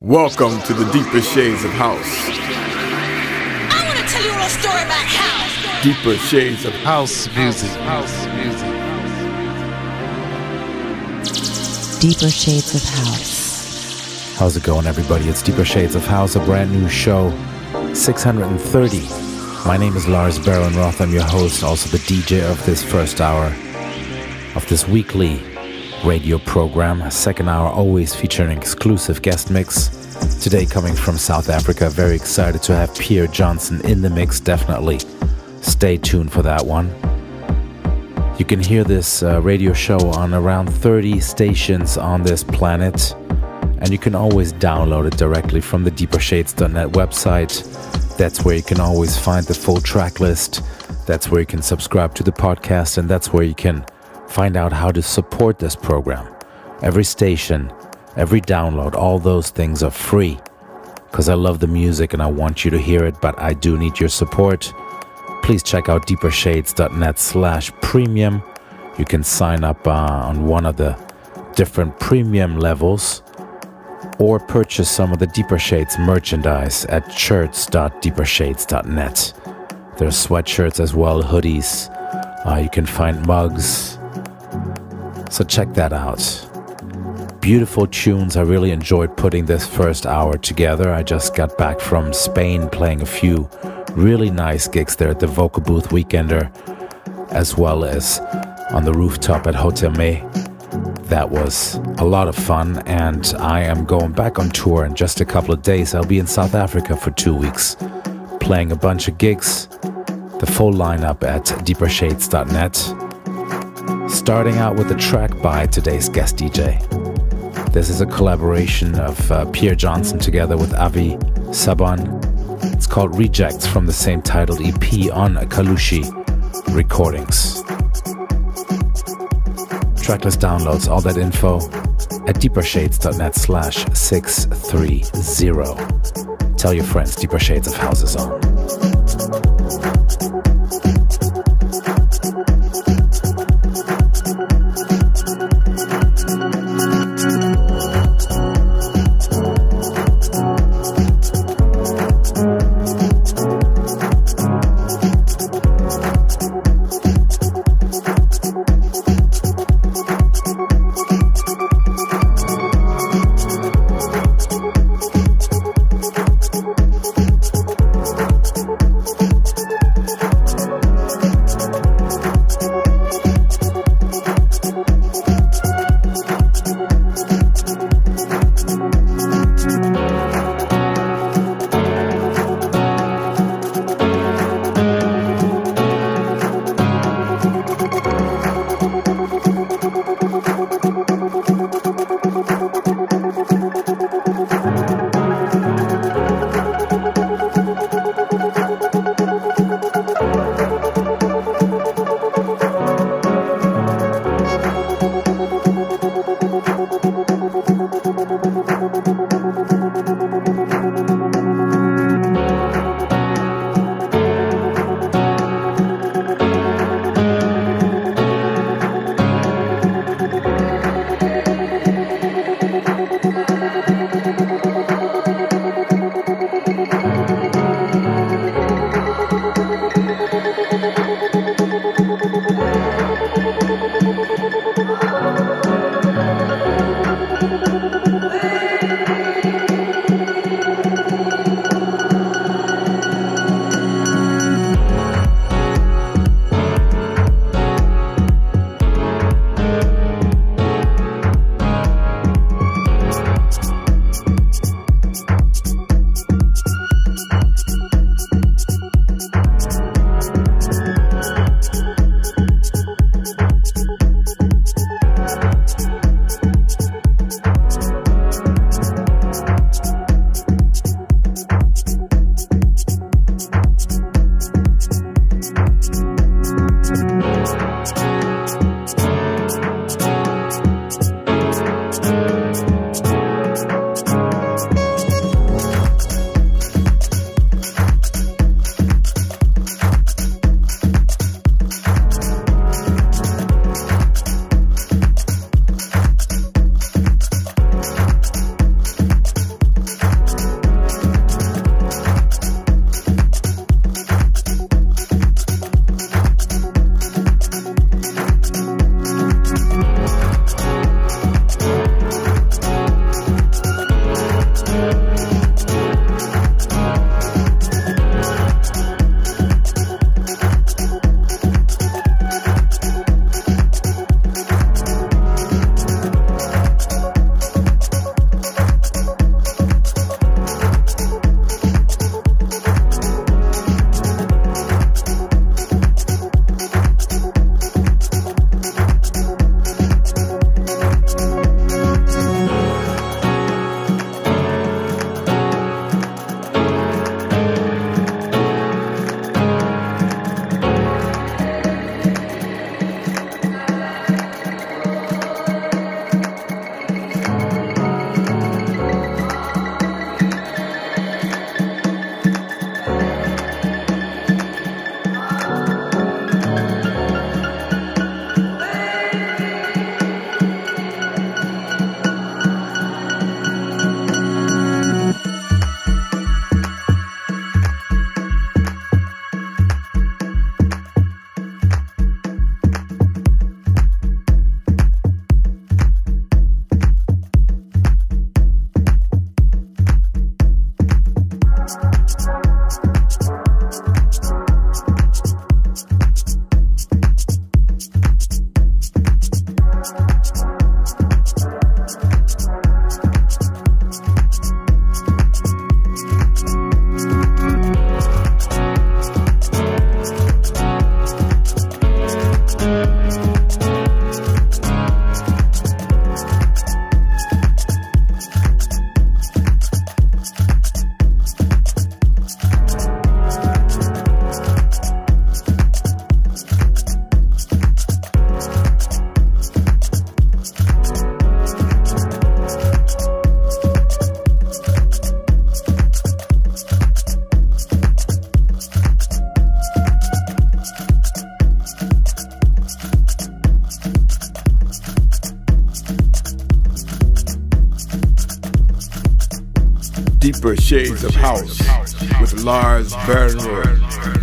Welcome to the deeper shades of house. I want to tell you a little story about house. Deeper shades of House music. House music. Deeper Shades of House. How's it going, everybody? It's Deeper Shades of House, a brand new show, 630. My name is Lars Behrenroth. I'm your host, also the DJ of this first hour of this weekly radio program. Second hour always featuring exclusive guest mix. Today coming from South Africa. Very excited to have Pierre Johnson in the mix, definitely. Stay tuned for that one. You can hear this uh, radio show on around 30 stations on this planet, and you can always download it directly from the deepershades.net website. That's where you can always find the full track list. That's where you can subscribe to the podcast, and that's where you can find out how to support this program. Every station, every download, all those things are free because I love the music and I want you to hear it, but I do need your support please check out deepershades.net slash premium. You can sign up uh, on one of the different premium levels or purchase some of the Deeper Shades merchandise at shirts.deepershades.net. There's sweatshirts as well, hoodies. Uh, you can find mugs. So check that out. Beautiful tunes. I really enjoyed putting this first hour together. I just got back from Spain playing a few really nice gigs there at the Vocal Booth Weekender, as well as on the rooftop at Hotel May. That was a lot of fun, and I am going back on tour in just a couple of days. I'll be in South Africa for two weeks, playing a bunch of gigs. The full lineup at deepershades.net. Starting out with a track by today's guest DJ. This is a collaboration of uh, Pierre Johnson together with Avi Saban it's called Rejects from the same titled EP on Kalushi Recordings. Tracklist downloads, all that info at deepershades.net slash 630. Tell your friends Deeper Shades of House is on. Deeper Shades of House with Lars Behrenroth.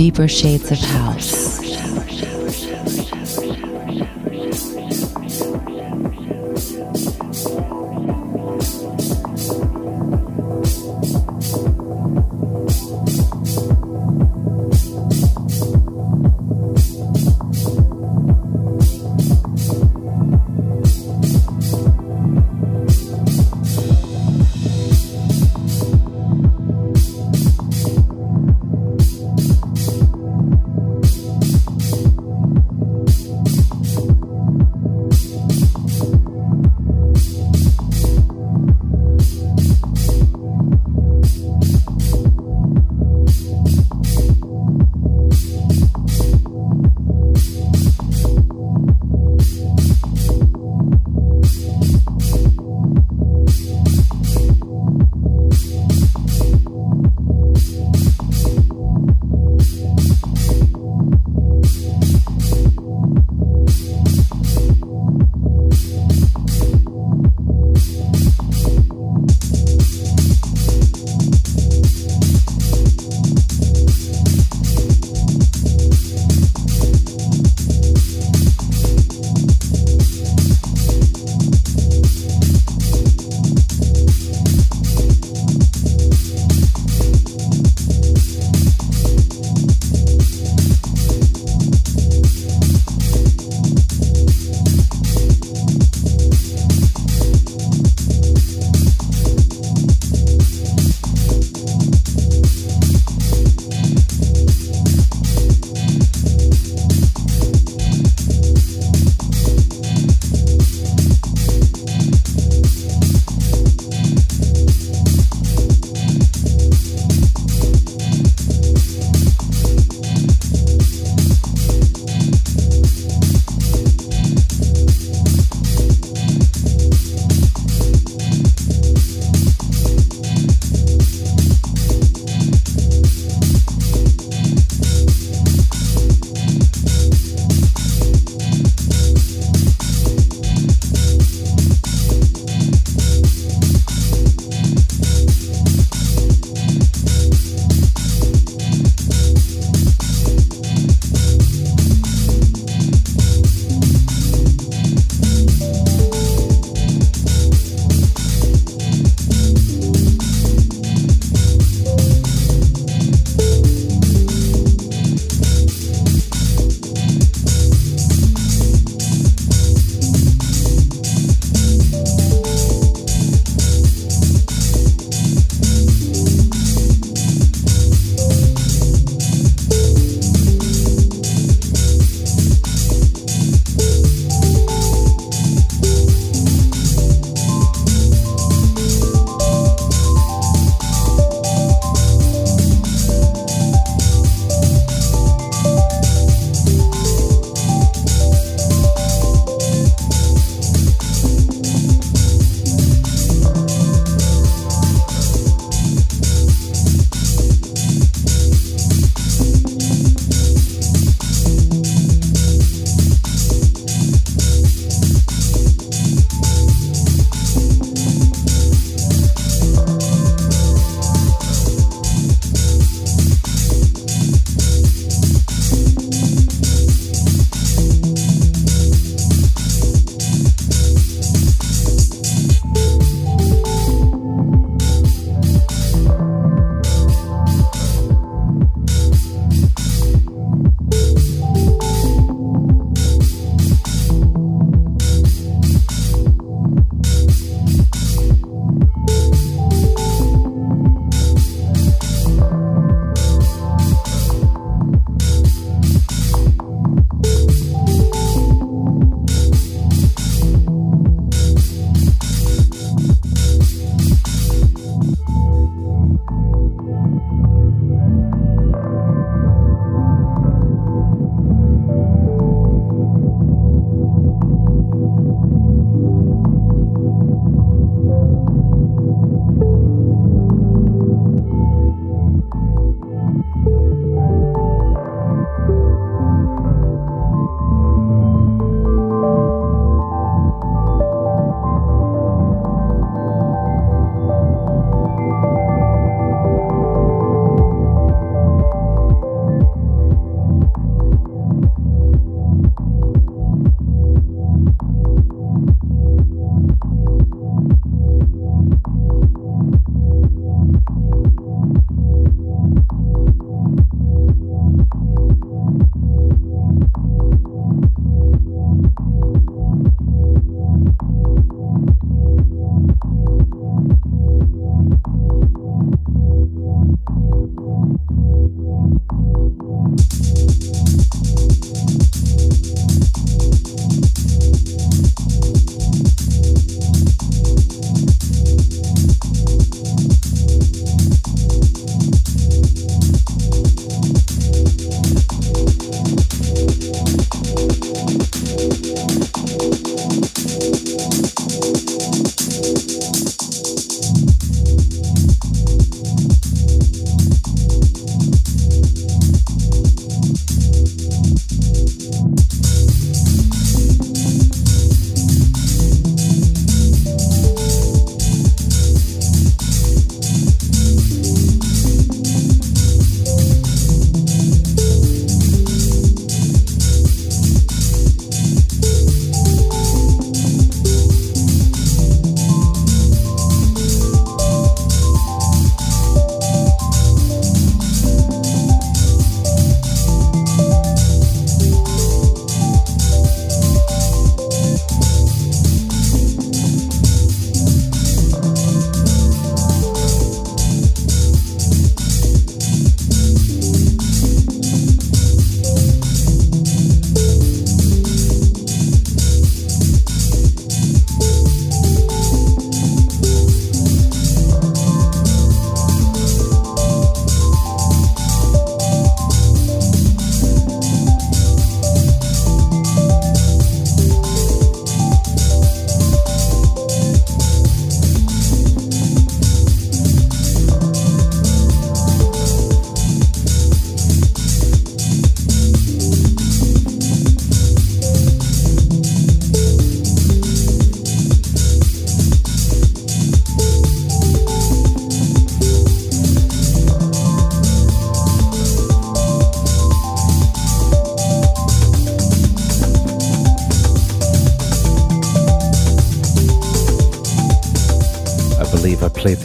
Deeper Shades of House.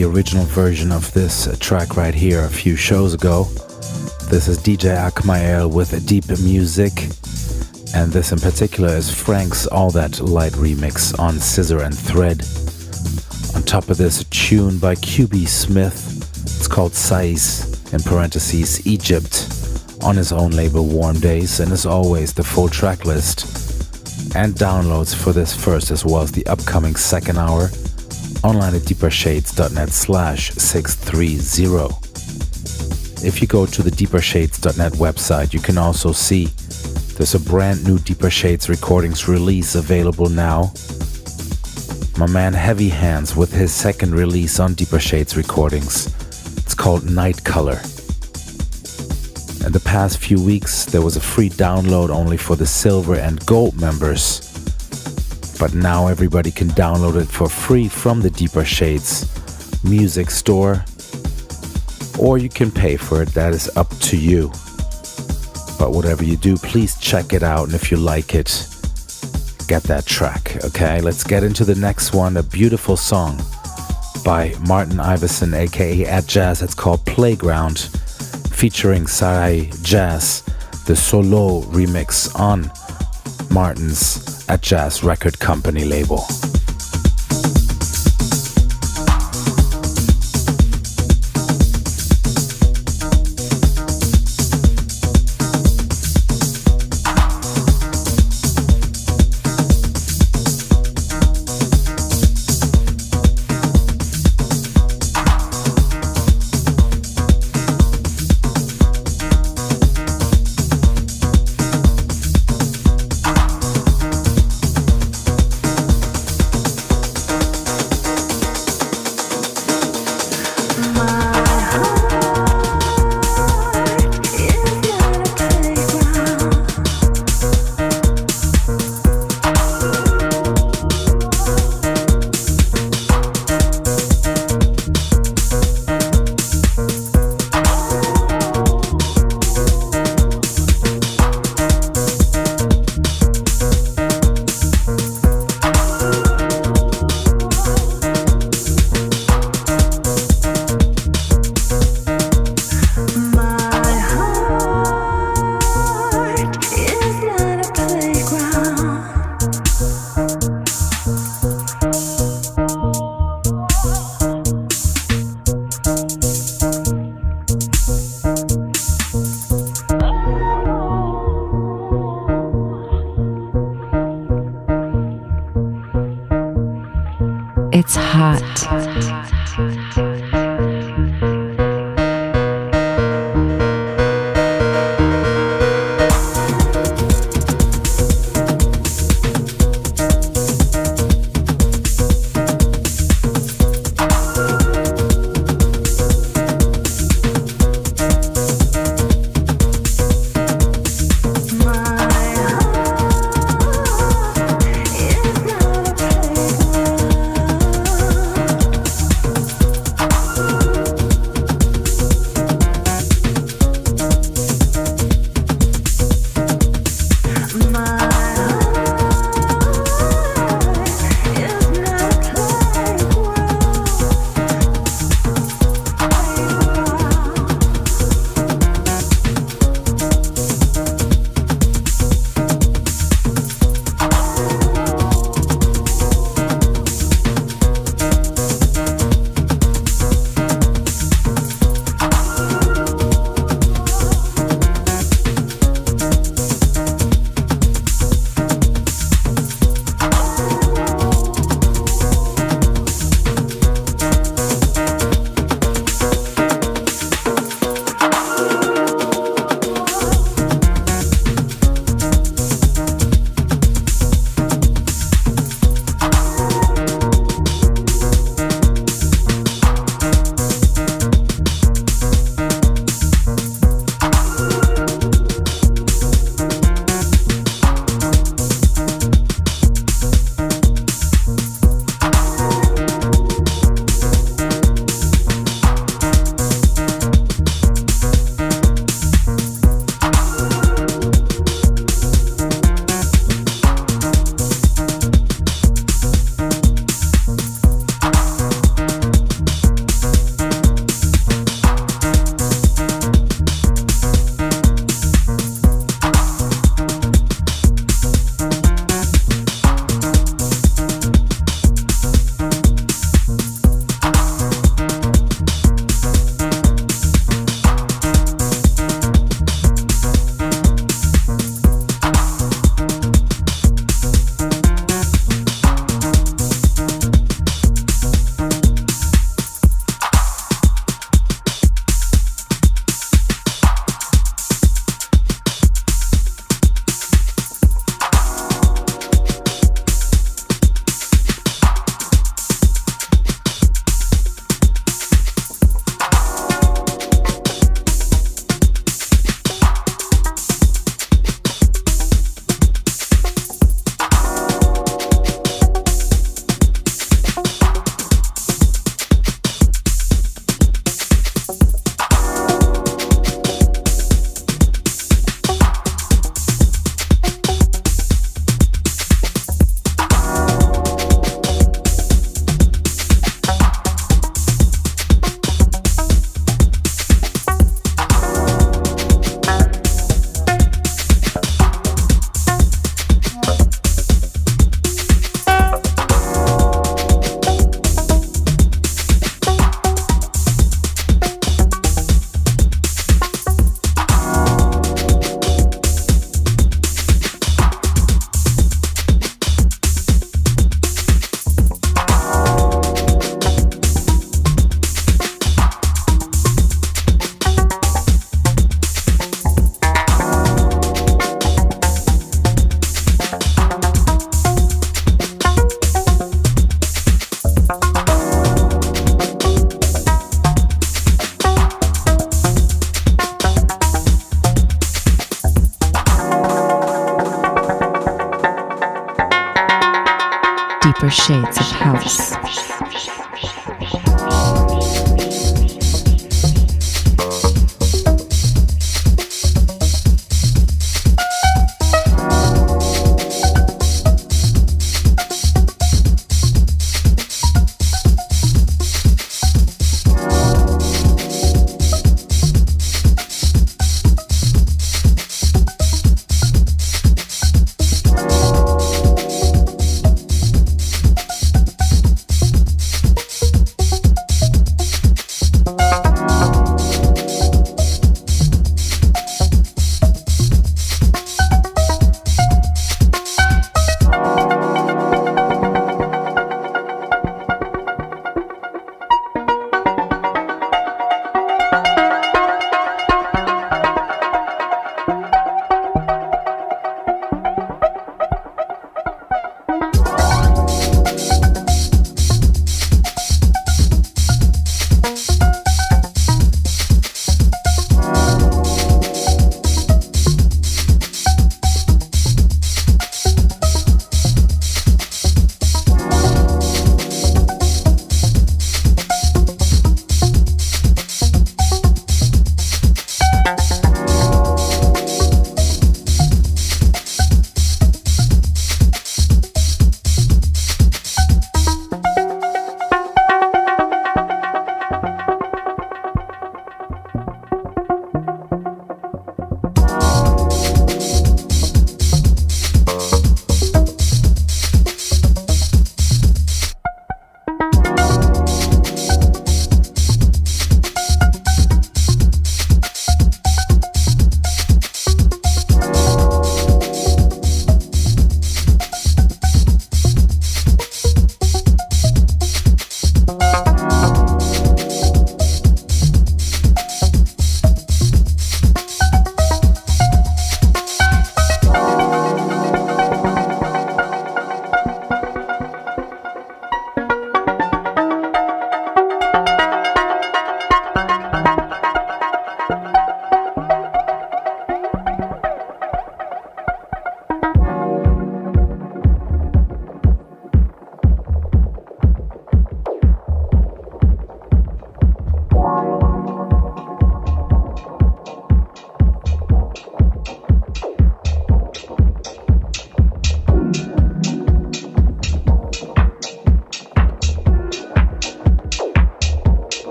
The original version of this track right here a few shows ago. This is DJ Aakmael with Deep Music, and this in particular is Frank's All That Light remix on Scissor and Thread. On top of this, a tune by QB Smith. It's called Size, in parentheses, Egypt, on his own label Warm Days, and as always, the full track list and downloads for this first as well as the upcoming second hour online at deepershades.net slash 630. If you go to the deepershades.net website, you can also see there's a brand new Deeper Shades recordings release available now. My man Heavy Hands with his second release on Deeper Shades recordings. It's called Night Color. In the past few weeks, there was a free download only for the silver and gold members but now everybody can download it for free from the Deeper Shades music store, or you can pay for it. That is up to you. But whatever you do, please check it out, and if you like it, get that track. Okay, let's get into the next one a beautiful song by Martin Iversen, aka Atjazz. It's called Playground, featuring Sarai Jazz, the solo remix on Martin's Atjazz Record Company label.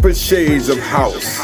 Deeper shades of house.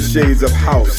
Shades of house.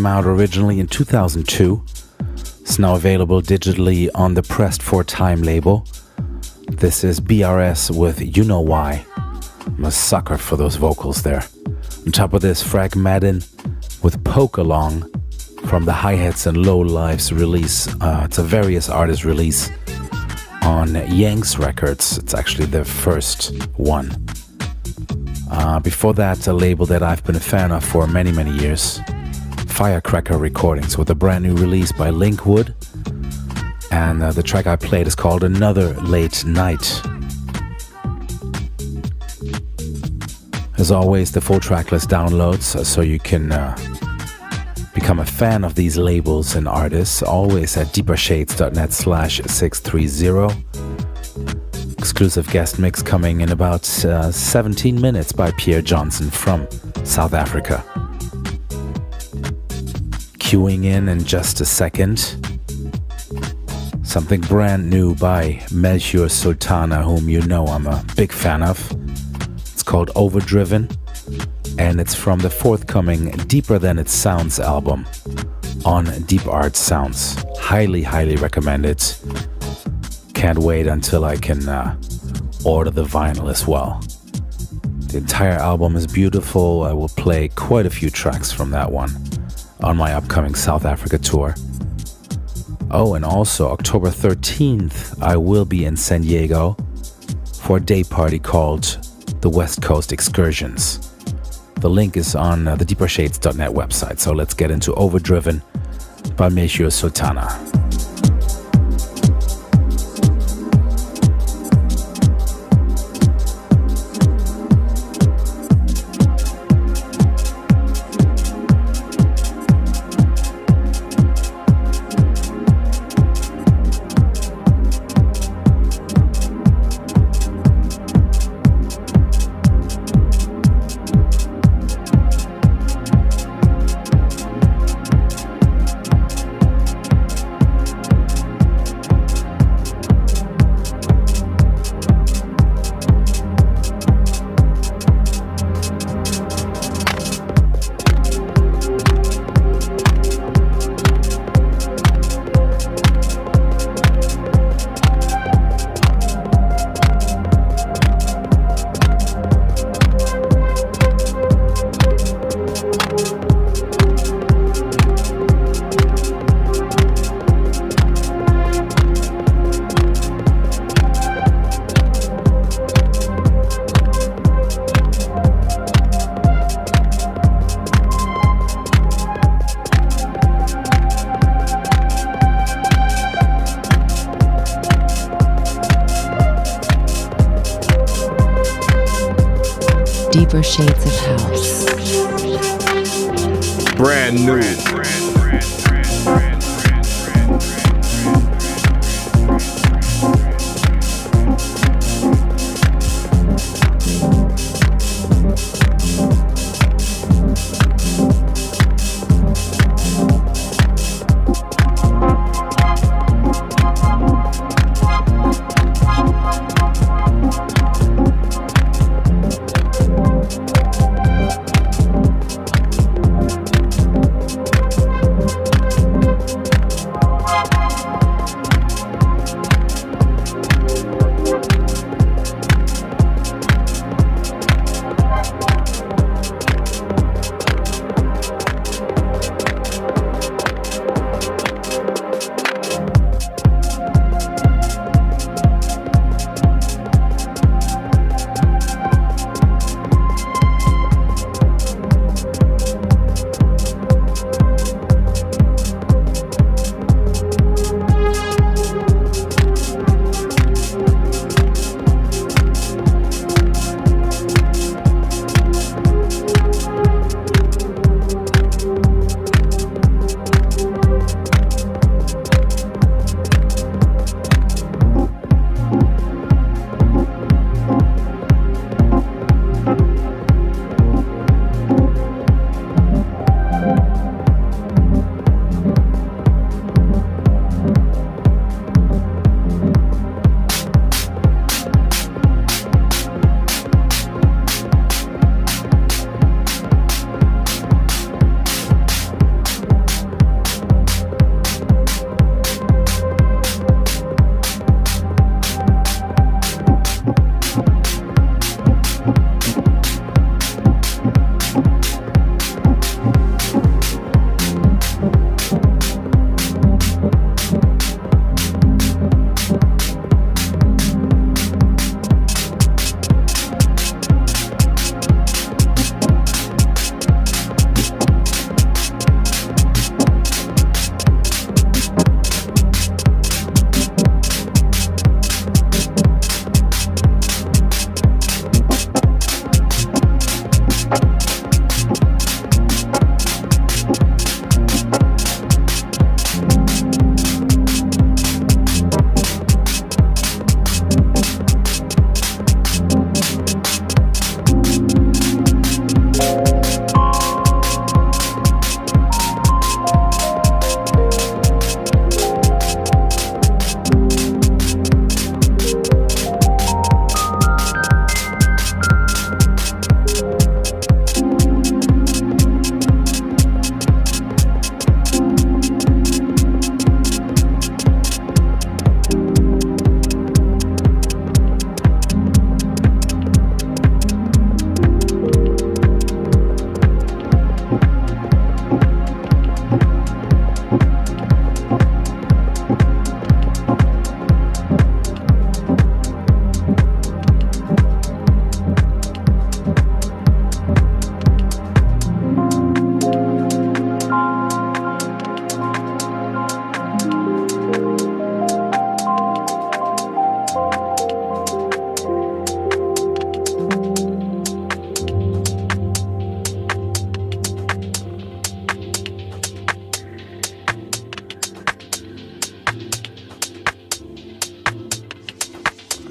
Came out originally in 2002. It's now available digitally on the Pressed for Time label. This is BRS with You Know Why. I'm a sucker for those vocals there. On top of this, Frag Madden with Poke Along from the Hi Hats and Low Lives release. Uh, it's a various artist release on Yanks Records. It's actually their first one. Uh, before that, a label that I've been a fan of for many, many years Firecracker Recordings with a brand new release by Linkwood. And uh, the track I played is called Another Late Night. As always, the full tracklist downloads uh, so you can uh, become a fan of these labels and artists, always at deepershades.net slash 630. Exclusive guest mix coming in about uh, 17 minutes by Pierre Johnson from South Africa. Queuing in in just a second. Something brand new by Melchior Sultana, whom you know I'm a big fan of It's called Overdriven, and it's from the forthcoming Deeper Than It Sounds album on Deep Art Sounds. Highly, highly recommended. Can't wait until I can uh, order the vinyl as well. The entire album is beautiful. I will play quite a few tracks from that one on my upcoming South Africa tour. Oh, and also October 13th, I will be in San Diego for a day party called the West Coast excursions. The link is on uh, the deepershades.net website, so let's get into Overdriven by Melchior Sultana. Shades of House. Brand new.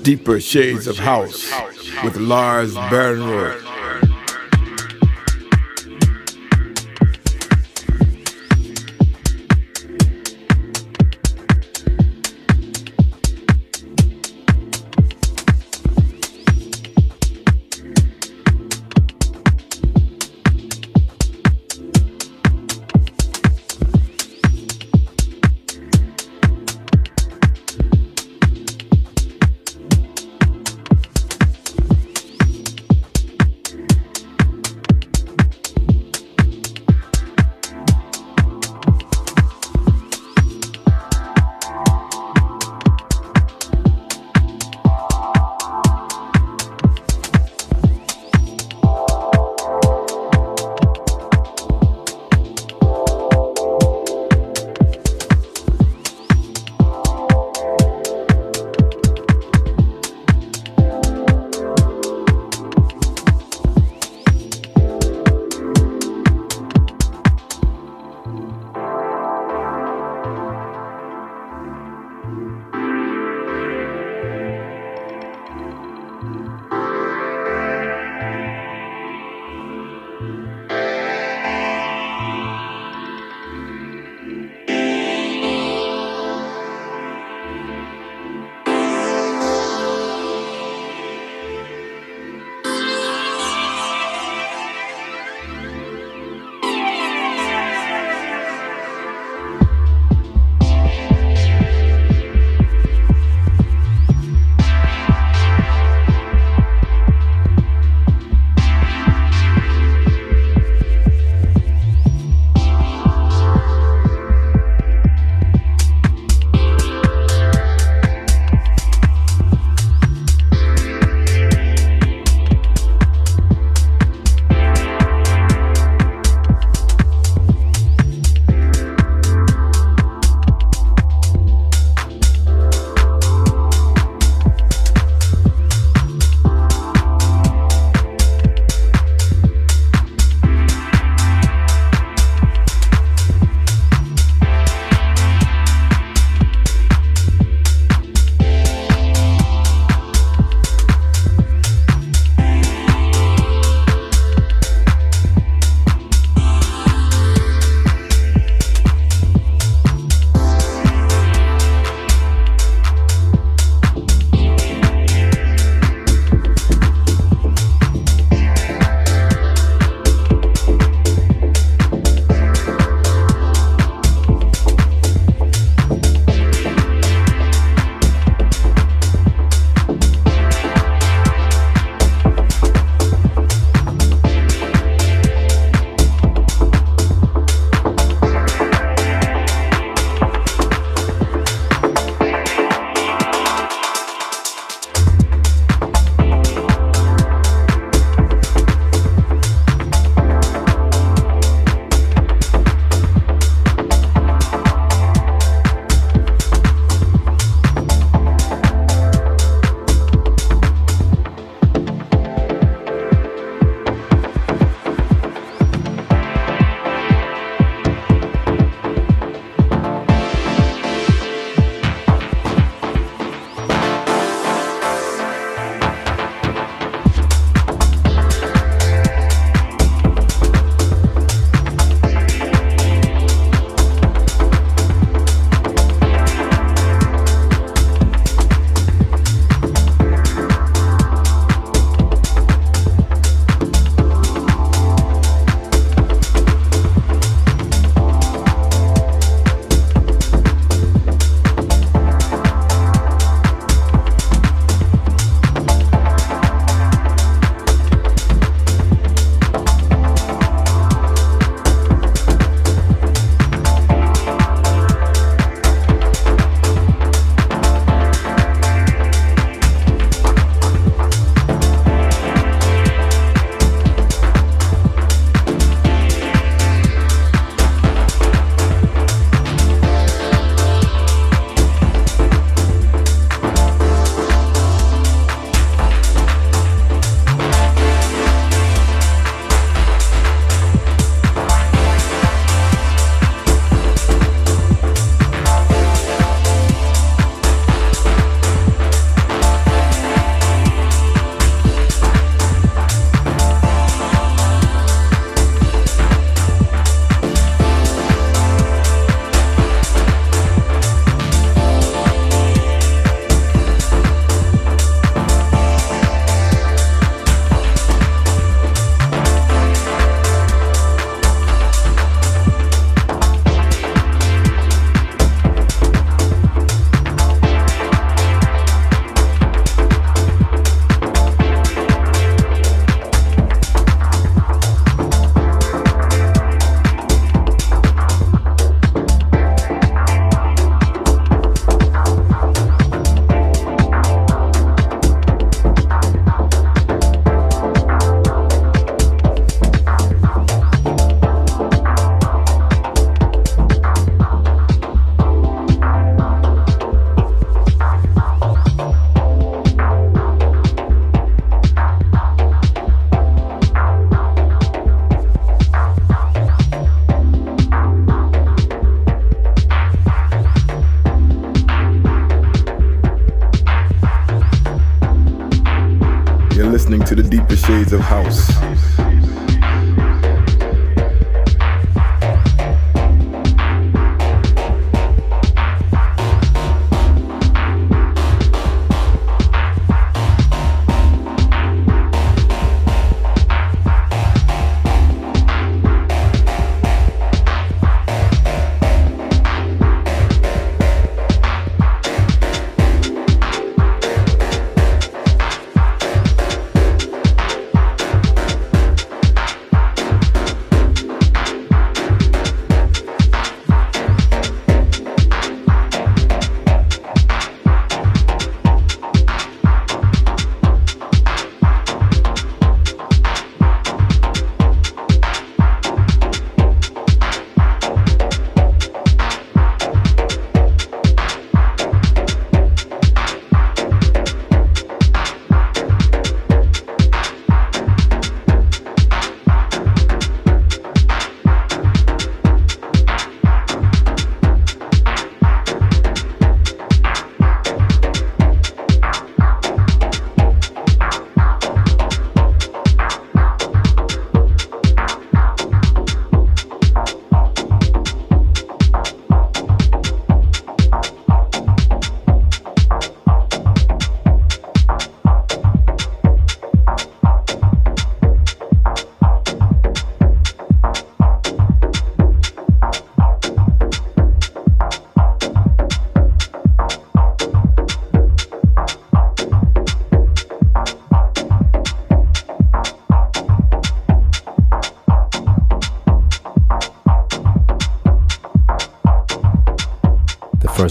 Deeper Shades of House with Lars Behrenroth.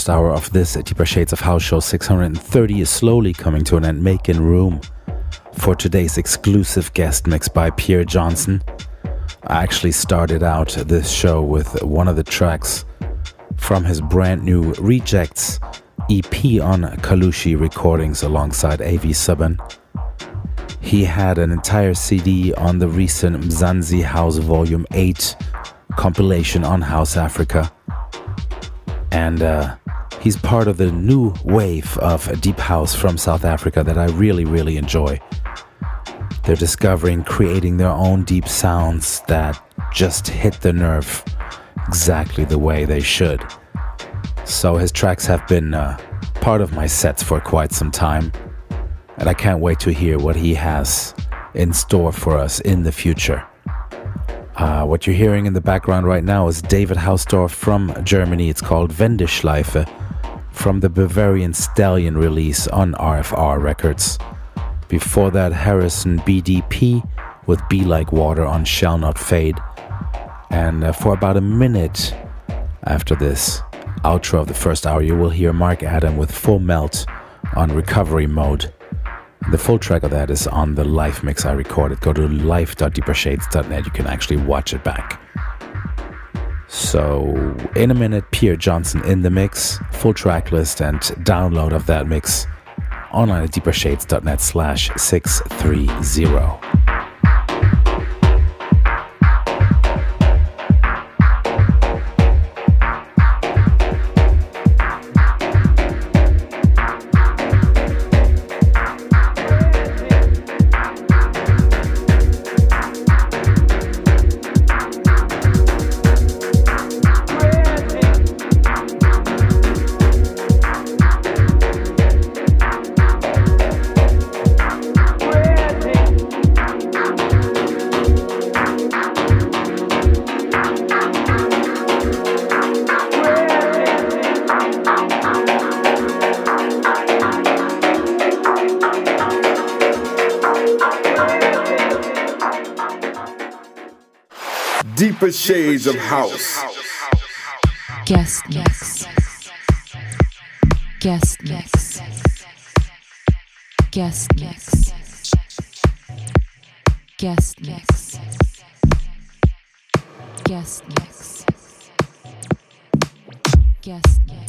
Hour of this Deeper Shades of House show 630 is slowly coming to an end, making room for today's exclusive guest mix by Pierre Johnson. I actually started out this show with one of the tracks from his brand new Rejects EP on Kalushi Recordings alongside AV Subban. He had an entire CD on the recent Mzansi House Volume 8 compilation on House Afrika. And uh, He's part of the new wave of deep house from South Africa that I really, really enjoy. They're discovering, creating their own deep sounds that just hit the nerve exactly the way they should. So his tracks have been uh, part of my sets for quite some time, and I can't wait to hear what he has in store for us in the future. Uh, what you're hearing in the background right now is David Hausdorff from Germany. It's called Wendeschleife from the Bavarian Stallion release on RFR Records. Before that, Harrison BDP with Be Like Water on Shall Not Fade. And uh, for about a minute after this outro of the first hour, you will hear Mark Adam with Full Melt on Recovery Mode. The full track of that is on the live mix I recorded. Go to live.deepershades.net. You can actually watch it back. So, in a minute, Pierre Johnson in the mix, full track list and download of that mix online at deepershades.net slash 630. Of house. Guest mix. Guest mix. Guest mix. Guest mix. Guest mix. Guest mix.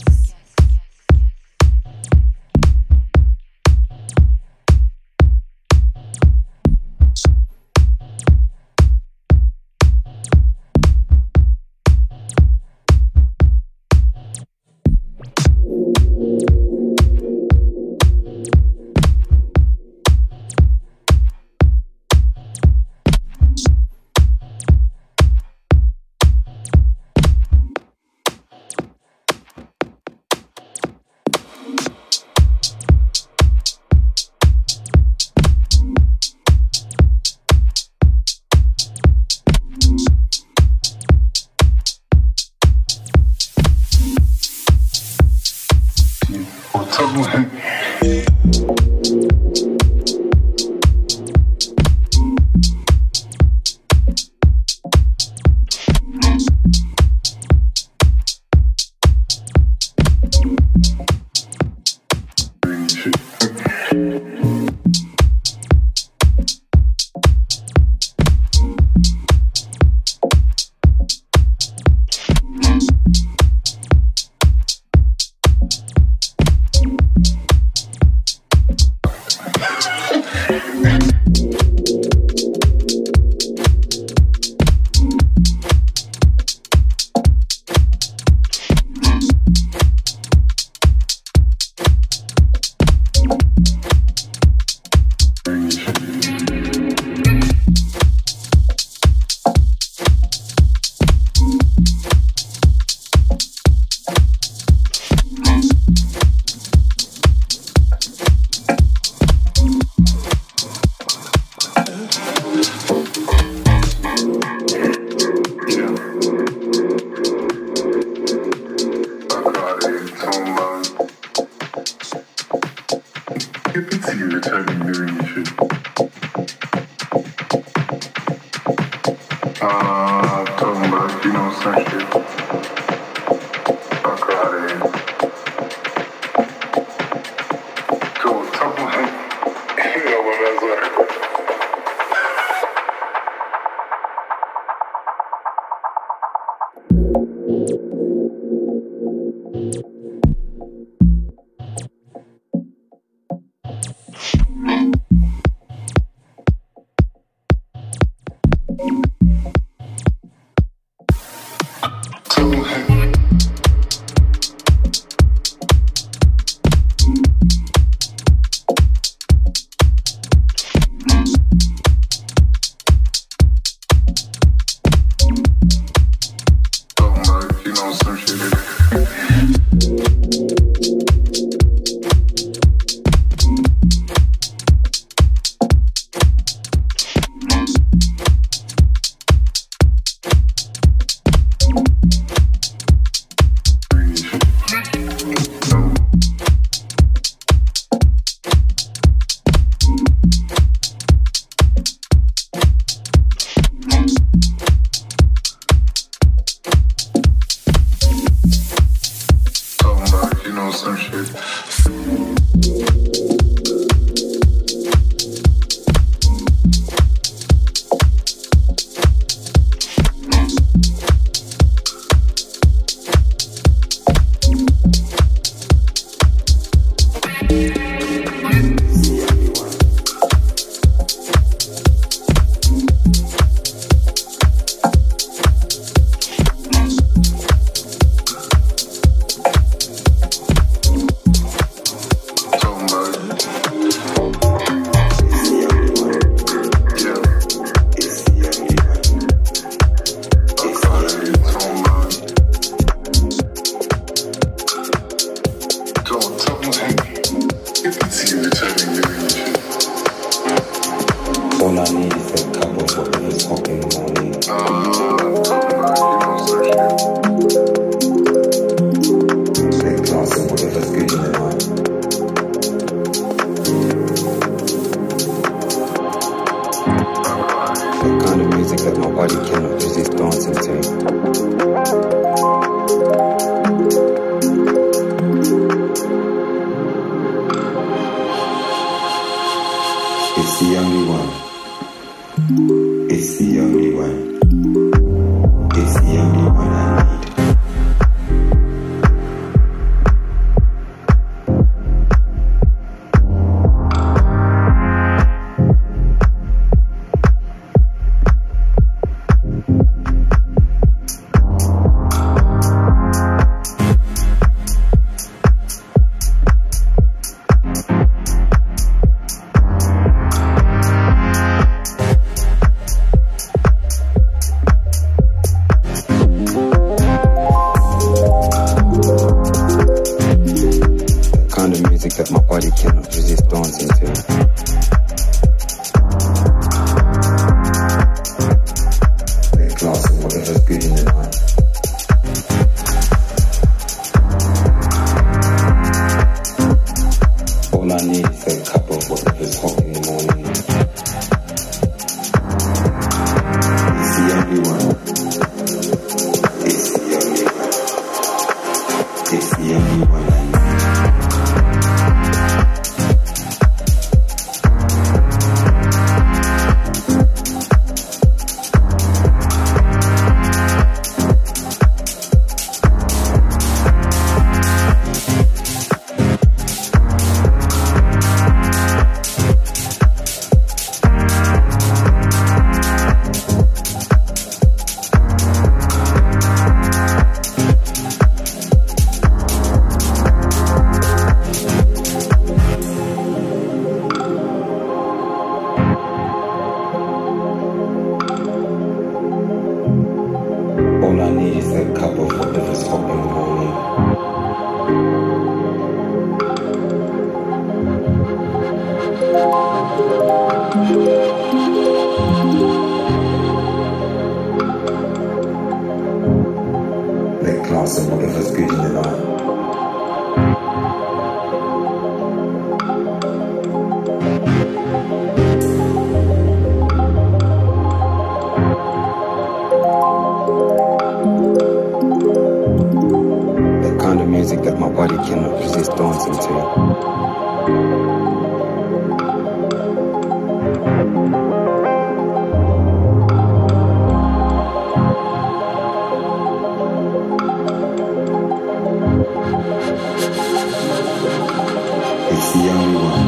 It's the only one.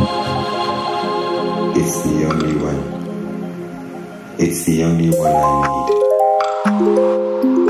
It's the only one. It's the only one I need.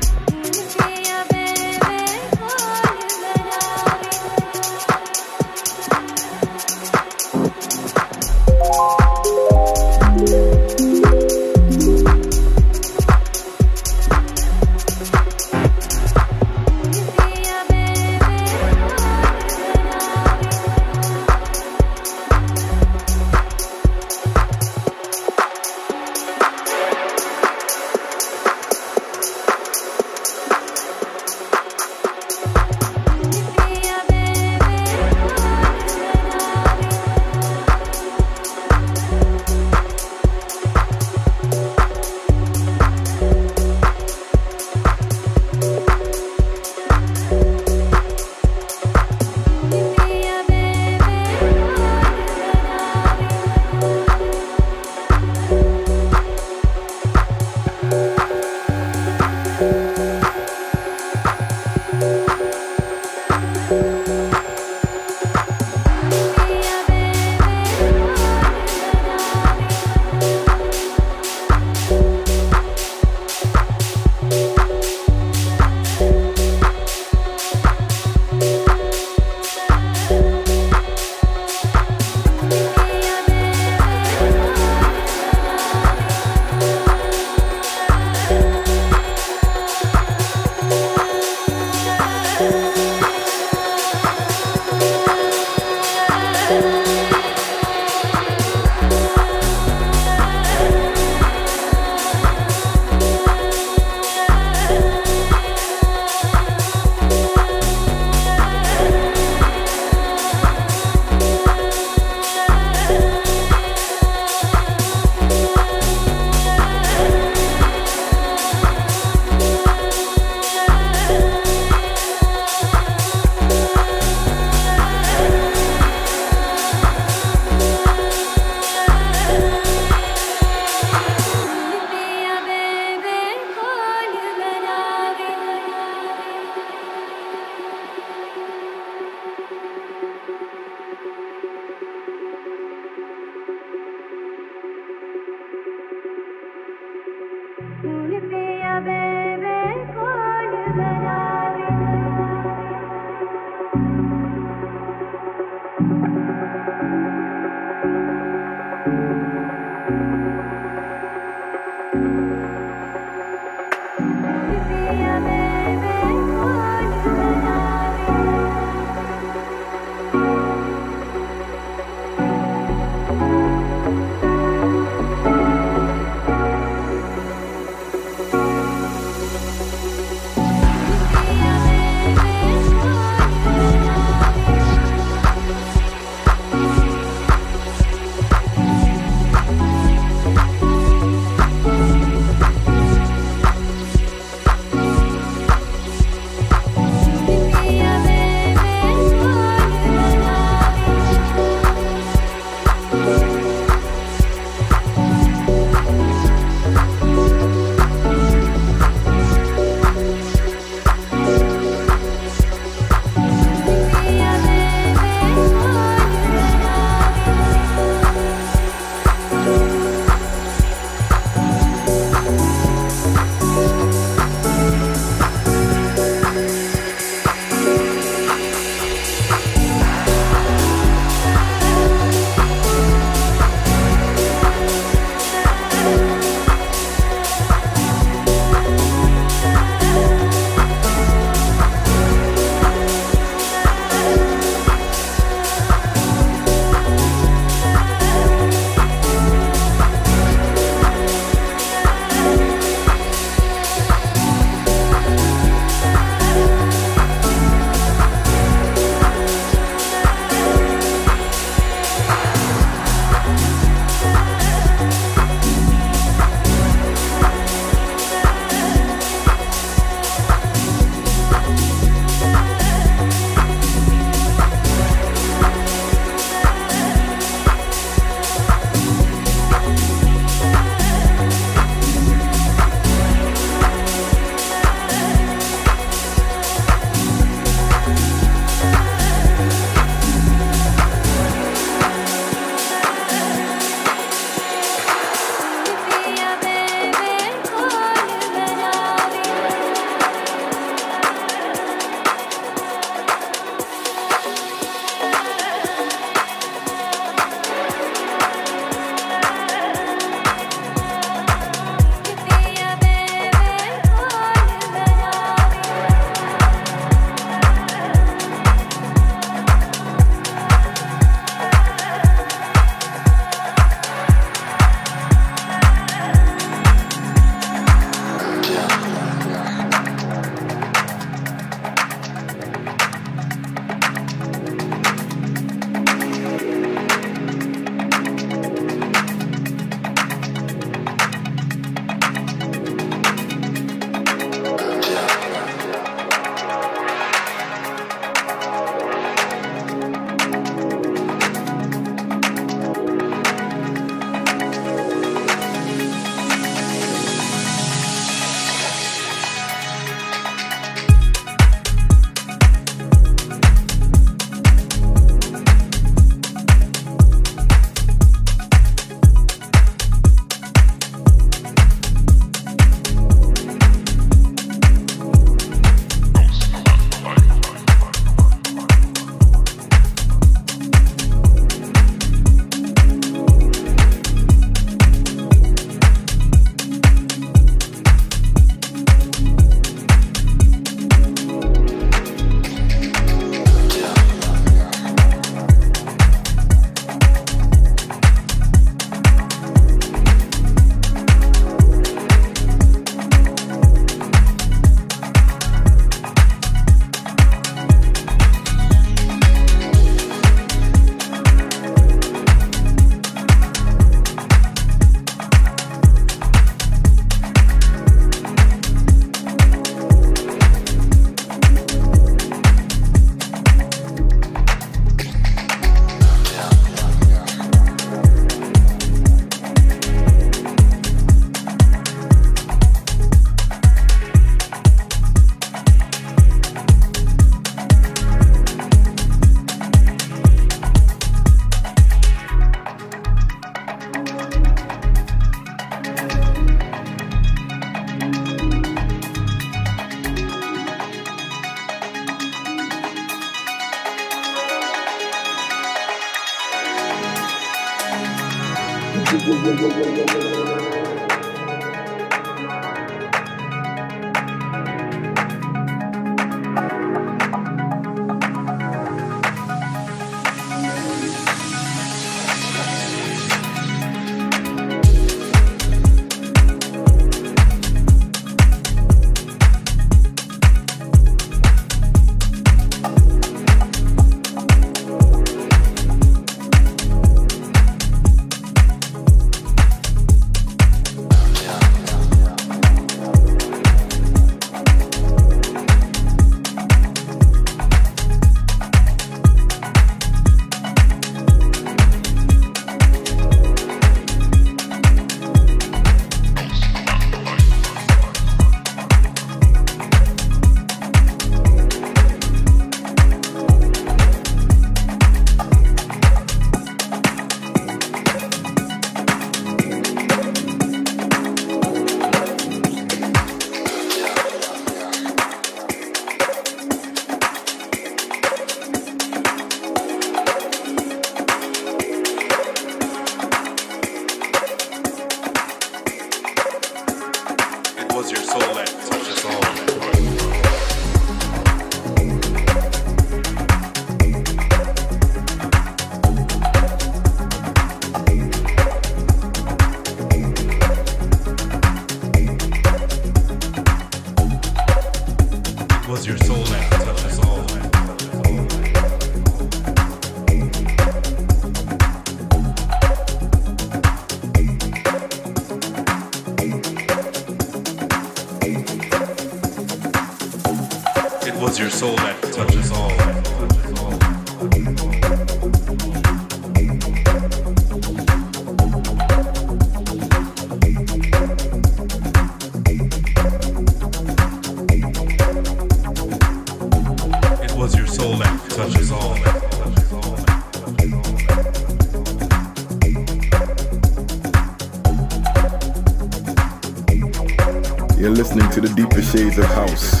Shades of House.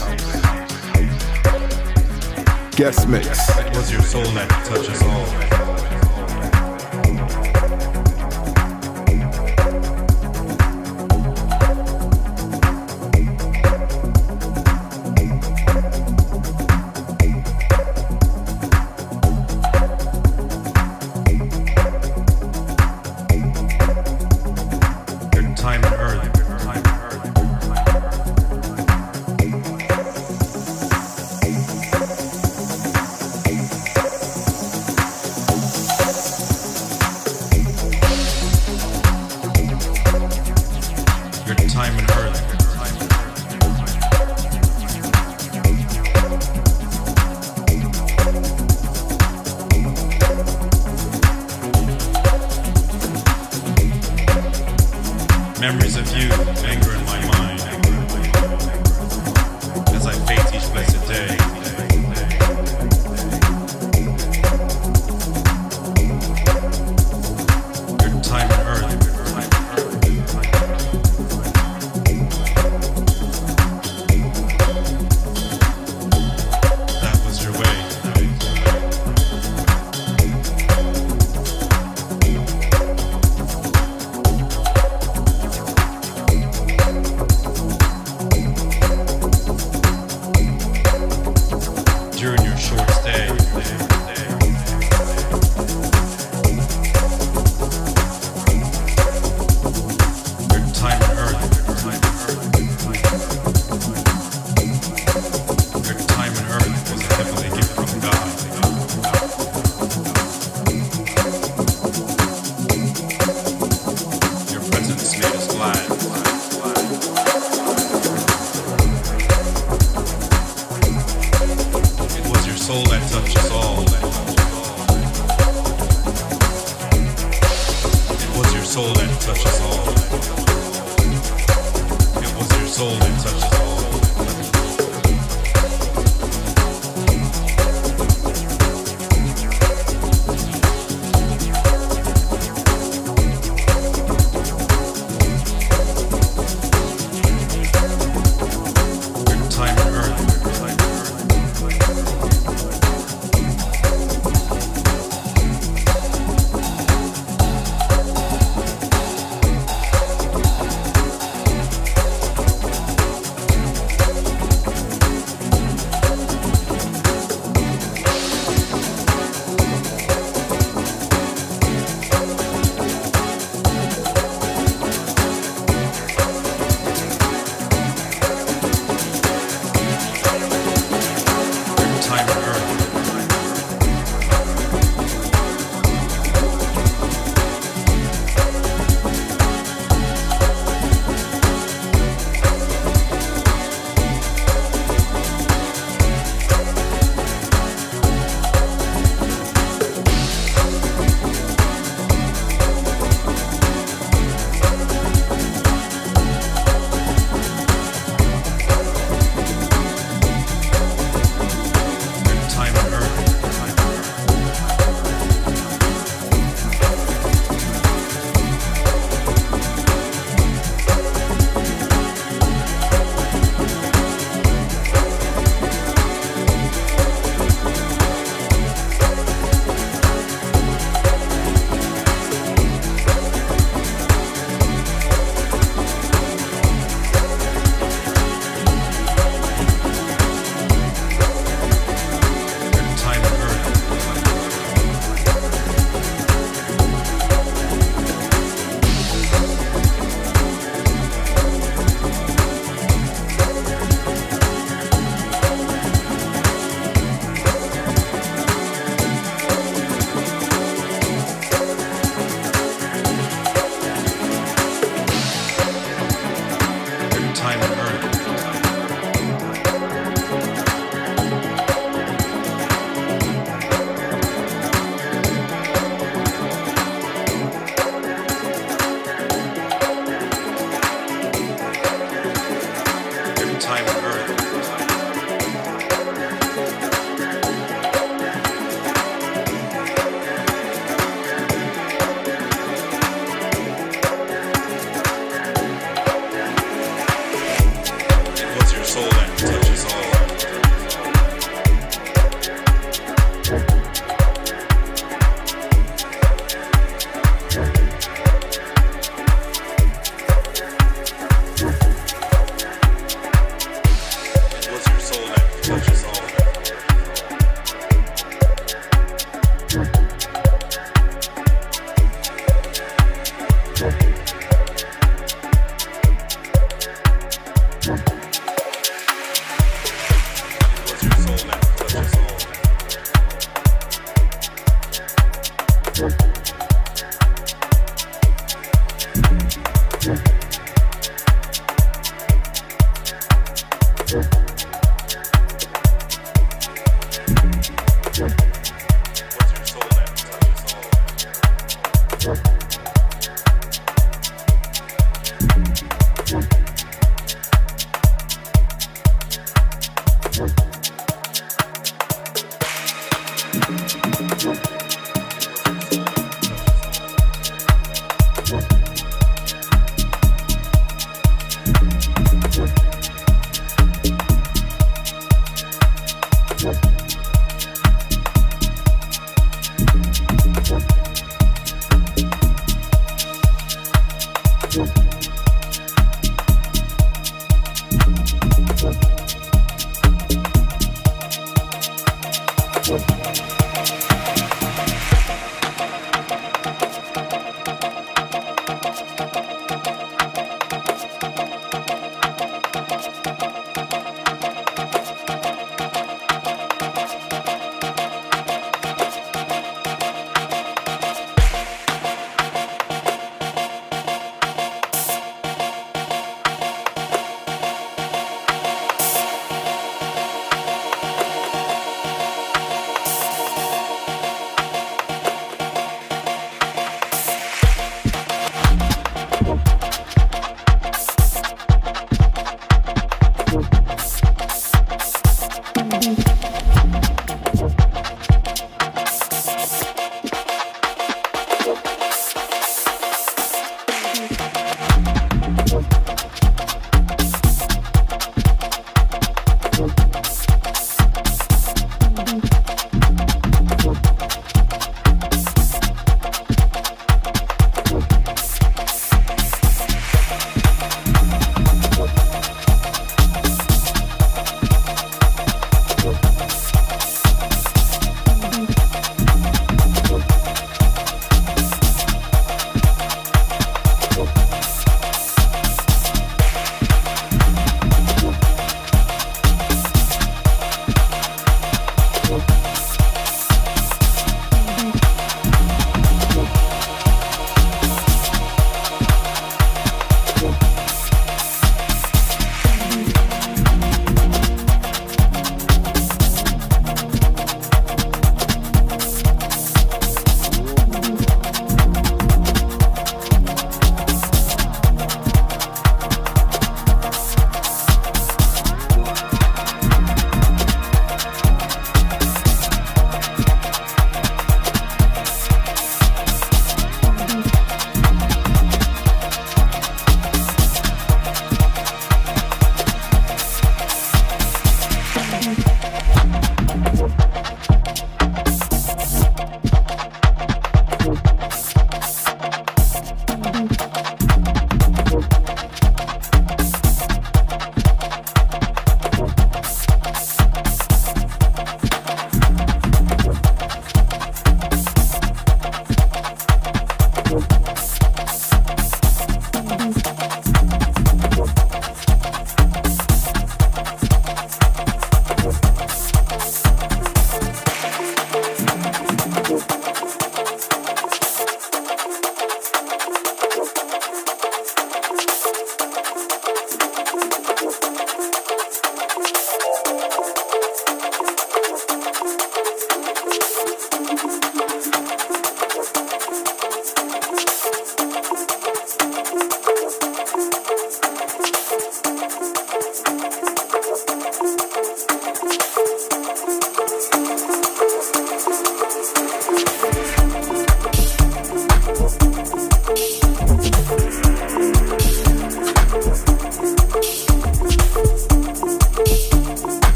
Guest mix. It Was your soul that touches all?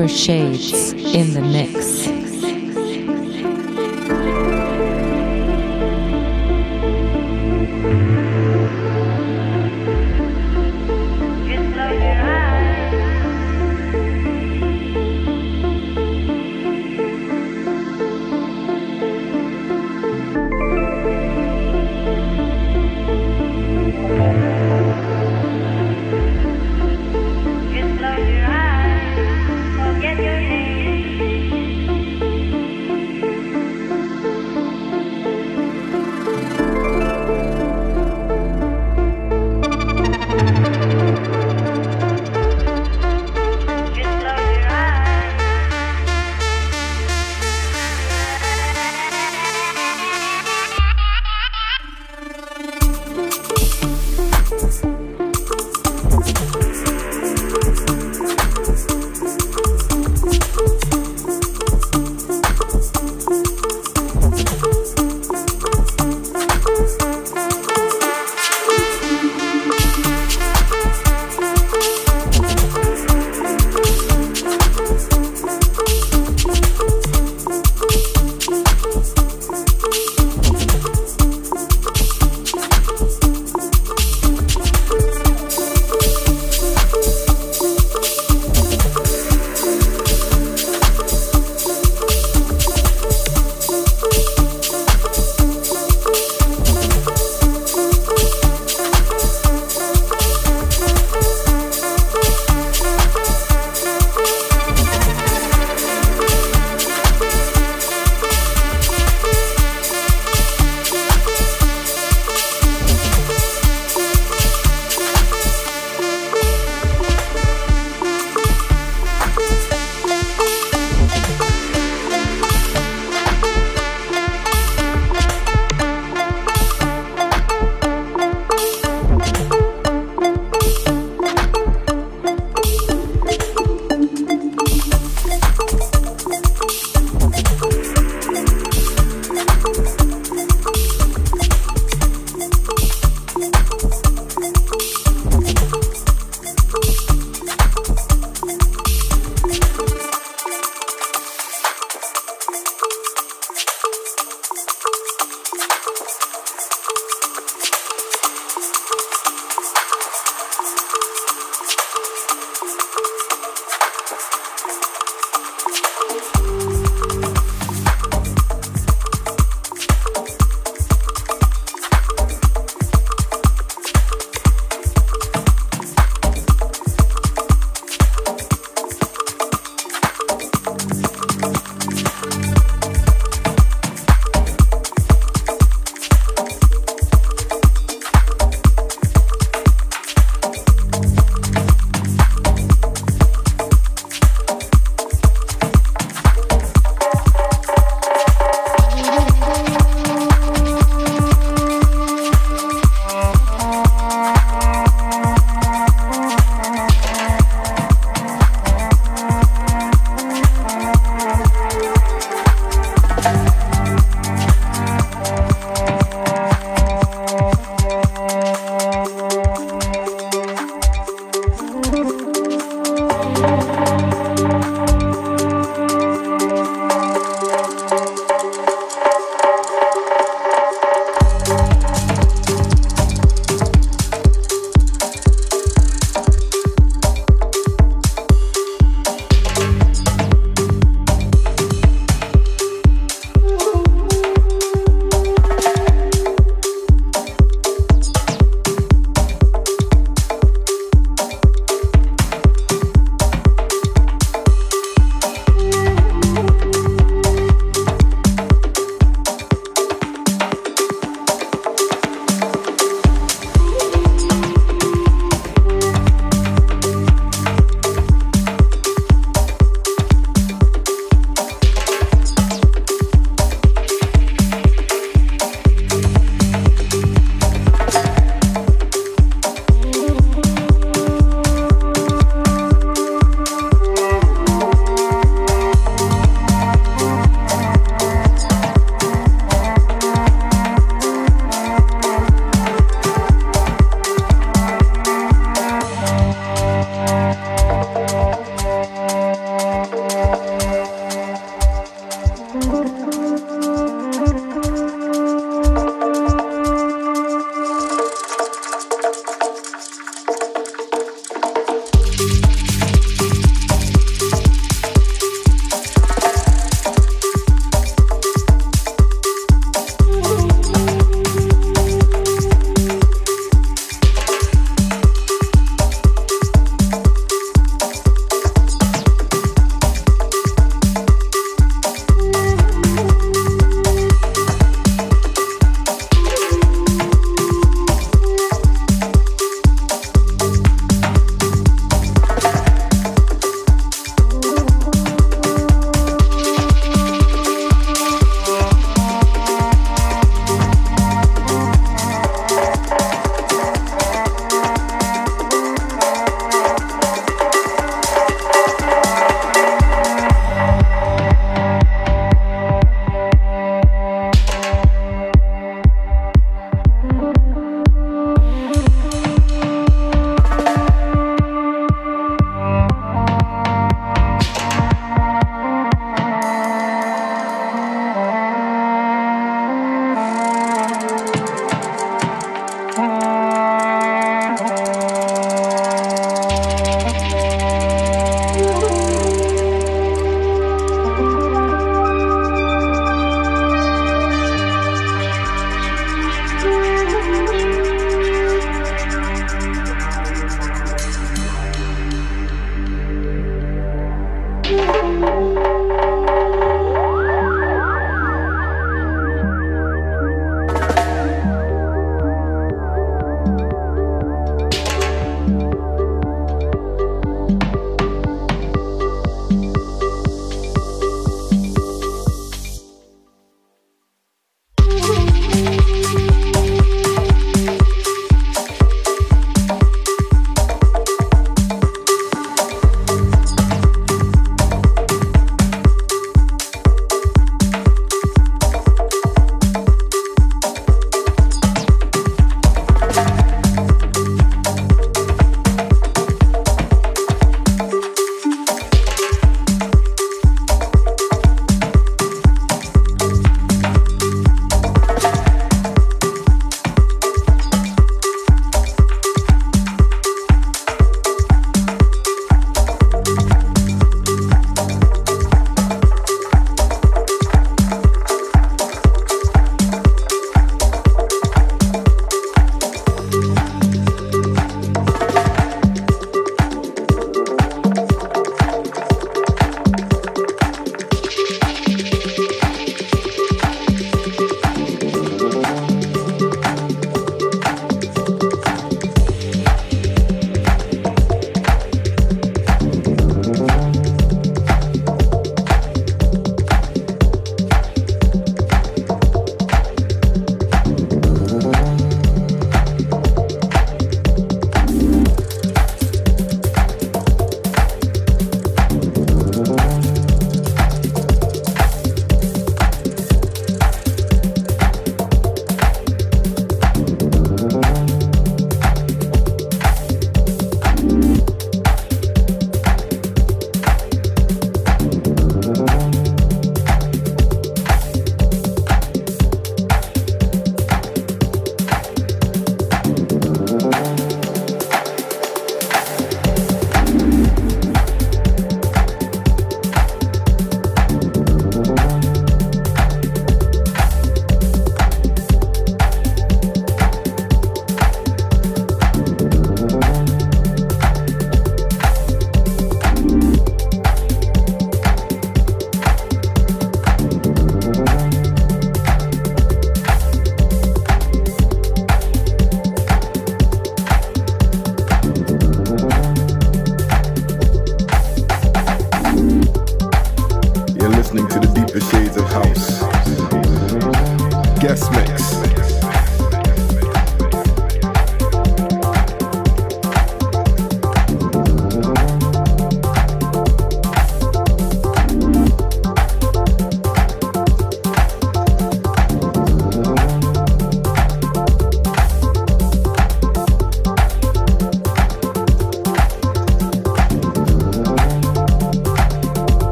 Deeper Shades in the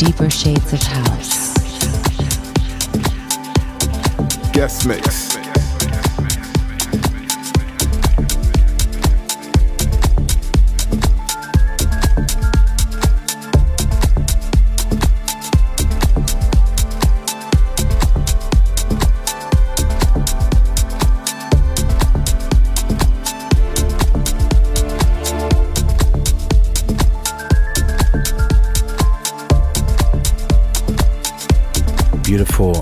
deeper shades of house. Guest mix.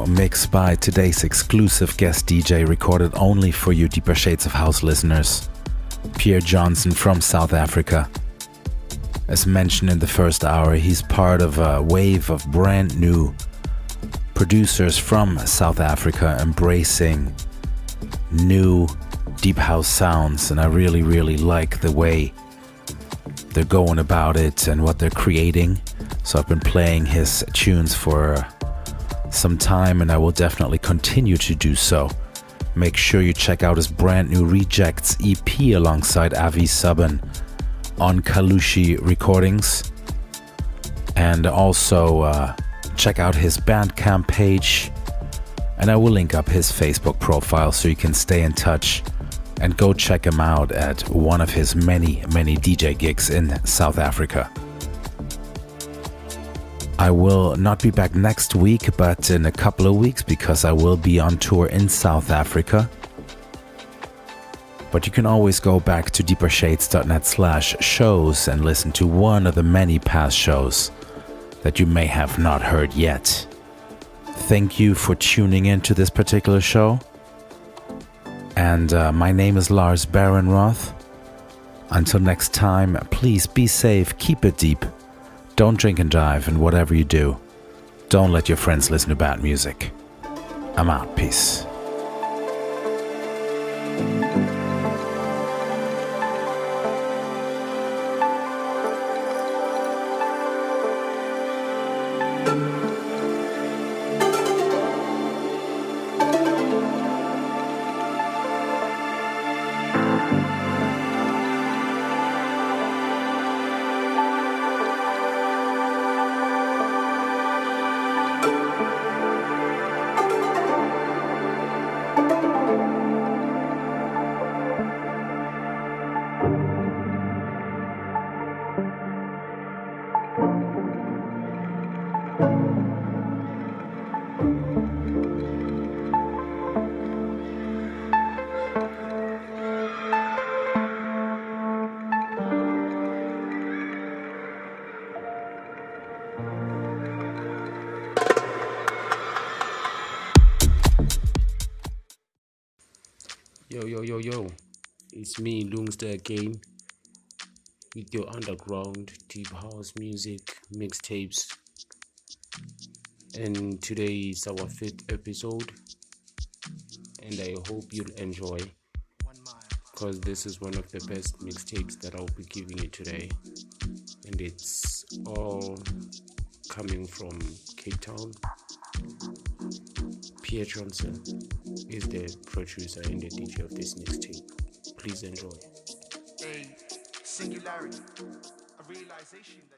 Beautiful mix by today's exclusive guest DJ, recorded only for you, Deeper Shades of House listeners. Pierre Johnson from South Africa. As mentioned in the first hour, he's part of a wave of brand new producers from South Africa embracing new deep house sounds, and I really, really like the way they're going about it and what they're creating. So I've been playing his tunes for some time and I will definitely continue to do so. Make sure you check out his brand new Rejects EP alongside Avi Subban on Kalushi Recordings. And also uh, check out his Bandcamp page. And I will link up his Facebook profile so you can stay in touch and go check him out at one of his many, many DJ gigs in South Africa. I will not be back next week, but in a couple of weeks because I will be on tour in South Africa. But you can always go back to deepershades.net slash shows and listen to one of the many past shows that you may have not heard yet. Thank you for tuning in to this particular show. And uh, my name is Lars Behrenroth. Until next time, please be safe, keep it deep. Don't drink and drive, and whatever you do, don't let your friends listen to bad music. I'm out. Peace. Me, Lungster again, with your underground deep house music mixtapes. And today is our fifth episode. And I hope you'll enjoy. Because this is one of the best mixtapes that I'll be giving you today. And it's all coming from Cape Town. Pierre Johnson is the producer and the DJ of this mixtape. Please enjoy. a singularity, a realization that.